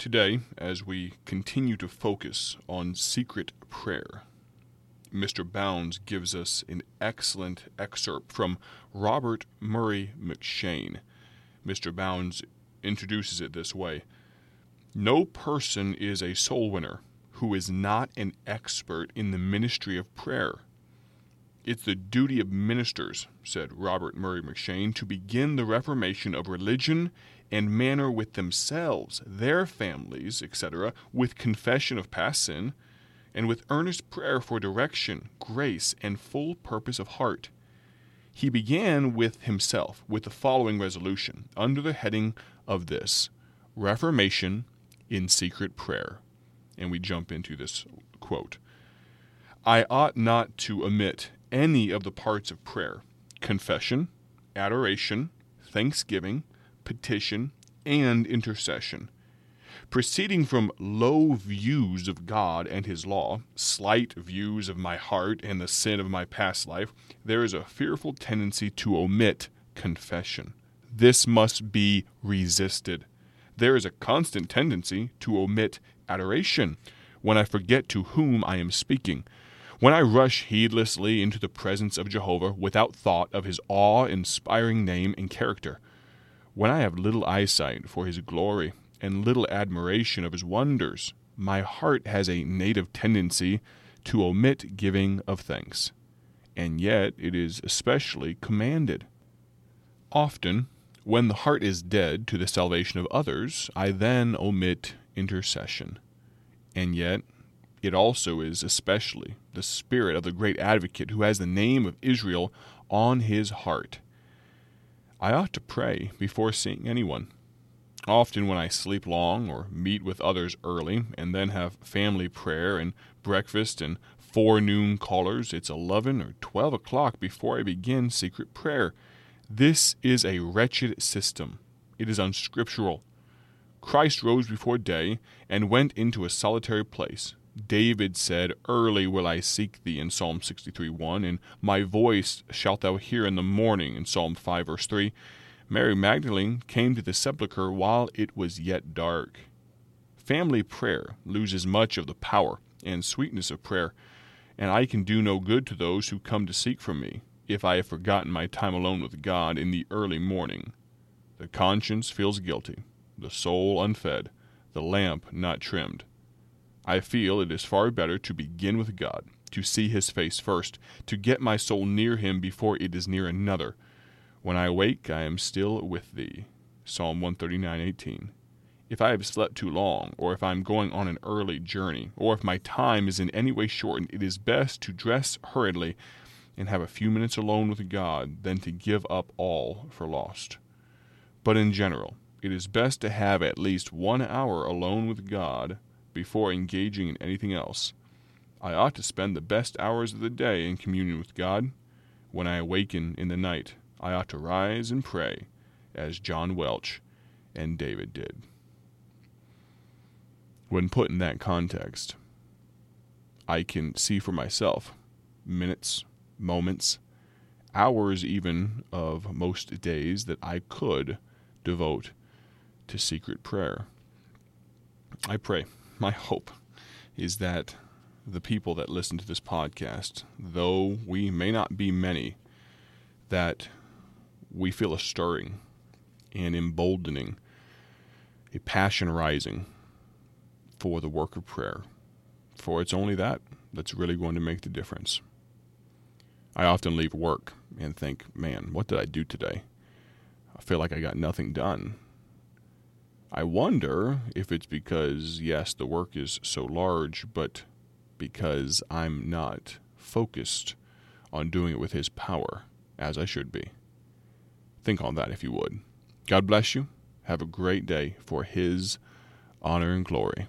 Today, as we continue to focus on secret prayer, Mr. Bounds gives us an excellent excerpt from Robert Murray M'Cheyne. Mr. Bounds introduces it this way No person is a soul winner who is not an expert in the ministry of prayer. It's the duty of ministers, said Robert Murray M'Cheyne, to begin the reformation of religion and manner with themselves, their families, etc., with confession of past sin, and with earnest prayer for direction, grace, and full purpose of heart. He began with himself with the following resolution under the heading of this Reformation in Secret Prayer. And we jump into this quote I ought not to omit any of the parts of prayer confession, adoration, thanksgiving, petition, and intercession. Proceeding from low views of God and His law, slight views of my heart and the sin of my past life, there is a fearful tendency to omit confession. This must be resisted. There is a constant tendency to omit adoration when I forget to whom I am speaking when I rush heedlessly into the presence of Jehovah without thought of his awe inspiring name and character, when I have little eyesight for his glory and little admiration of his wonders, my heart has a native tendency to omit giving of thanks, and yet it is especially commanded. Often, when the heart is dead to the salvation of others, I then omit intercession, and yet it also is especially the spirit of the great advocate who has the name of Israel on his heart. I ought to pray before seeing anyone. Often, when I sleep long or meet with others early and then have family prayer and breakfast and forenoon callers, it's 11 or 12 o'clock before I begin secret prayer. This is a wretched system. It is unscriptural. Christ rose before day and went into a solitary place. David said, Early will I seek thee in Psalm 63 1, and my voice shalt thou hear in the morning in Psalm 5 verse 3. Mary Magdalene came to the sepulchre while it was yet dark. Family prayer loses much of the power and sweetness of prayer, and I can do no good to those who come to seek from me if I have forgotten my time alone with God in the early morning. The conscience feels guilty, the soul unfed, the lamp not trimmed. I feel it is far better to begin with God, to see His face first, to get my soul near Him before it is near another. When I awake, I am still with Thee. Psalm 139:18. If I have slept too long, or if I am going on an early journey, or if my time is in any way shortened, it is best to dress hurriedly and have a few minutes alone with God than to give up all for lost. But in general, it is best to have at least one hour alone with God before engaging in anything else. I ought to spend the best hours of the day in communion with God. When I awaken in the night, I ought to rise and pray, as John Welch and David did. When put in that context, I can see for myself minutes, moments, hours even of most days that I could devote to secret prayer. I pray my hope is that the people that listen to this podcast, though we may not be many, that we feel a stirring and emboldening, a passion rising for the work of prayer. For it's only that that's really going to make the difference. I often leave work and think, man, what did I do today? I feel like I got nothing done. I wonder if it's because, yes, the work is so large, but because I'm not focused on doing it with His power as I should be. Think on that if you would. God bless you. Have a great day for His honor and glory.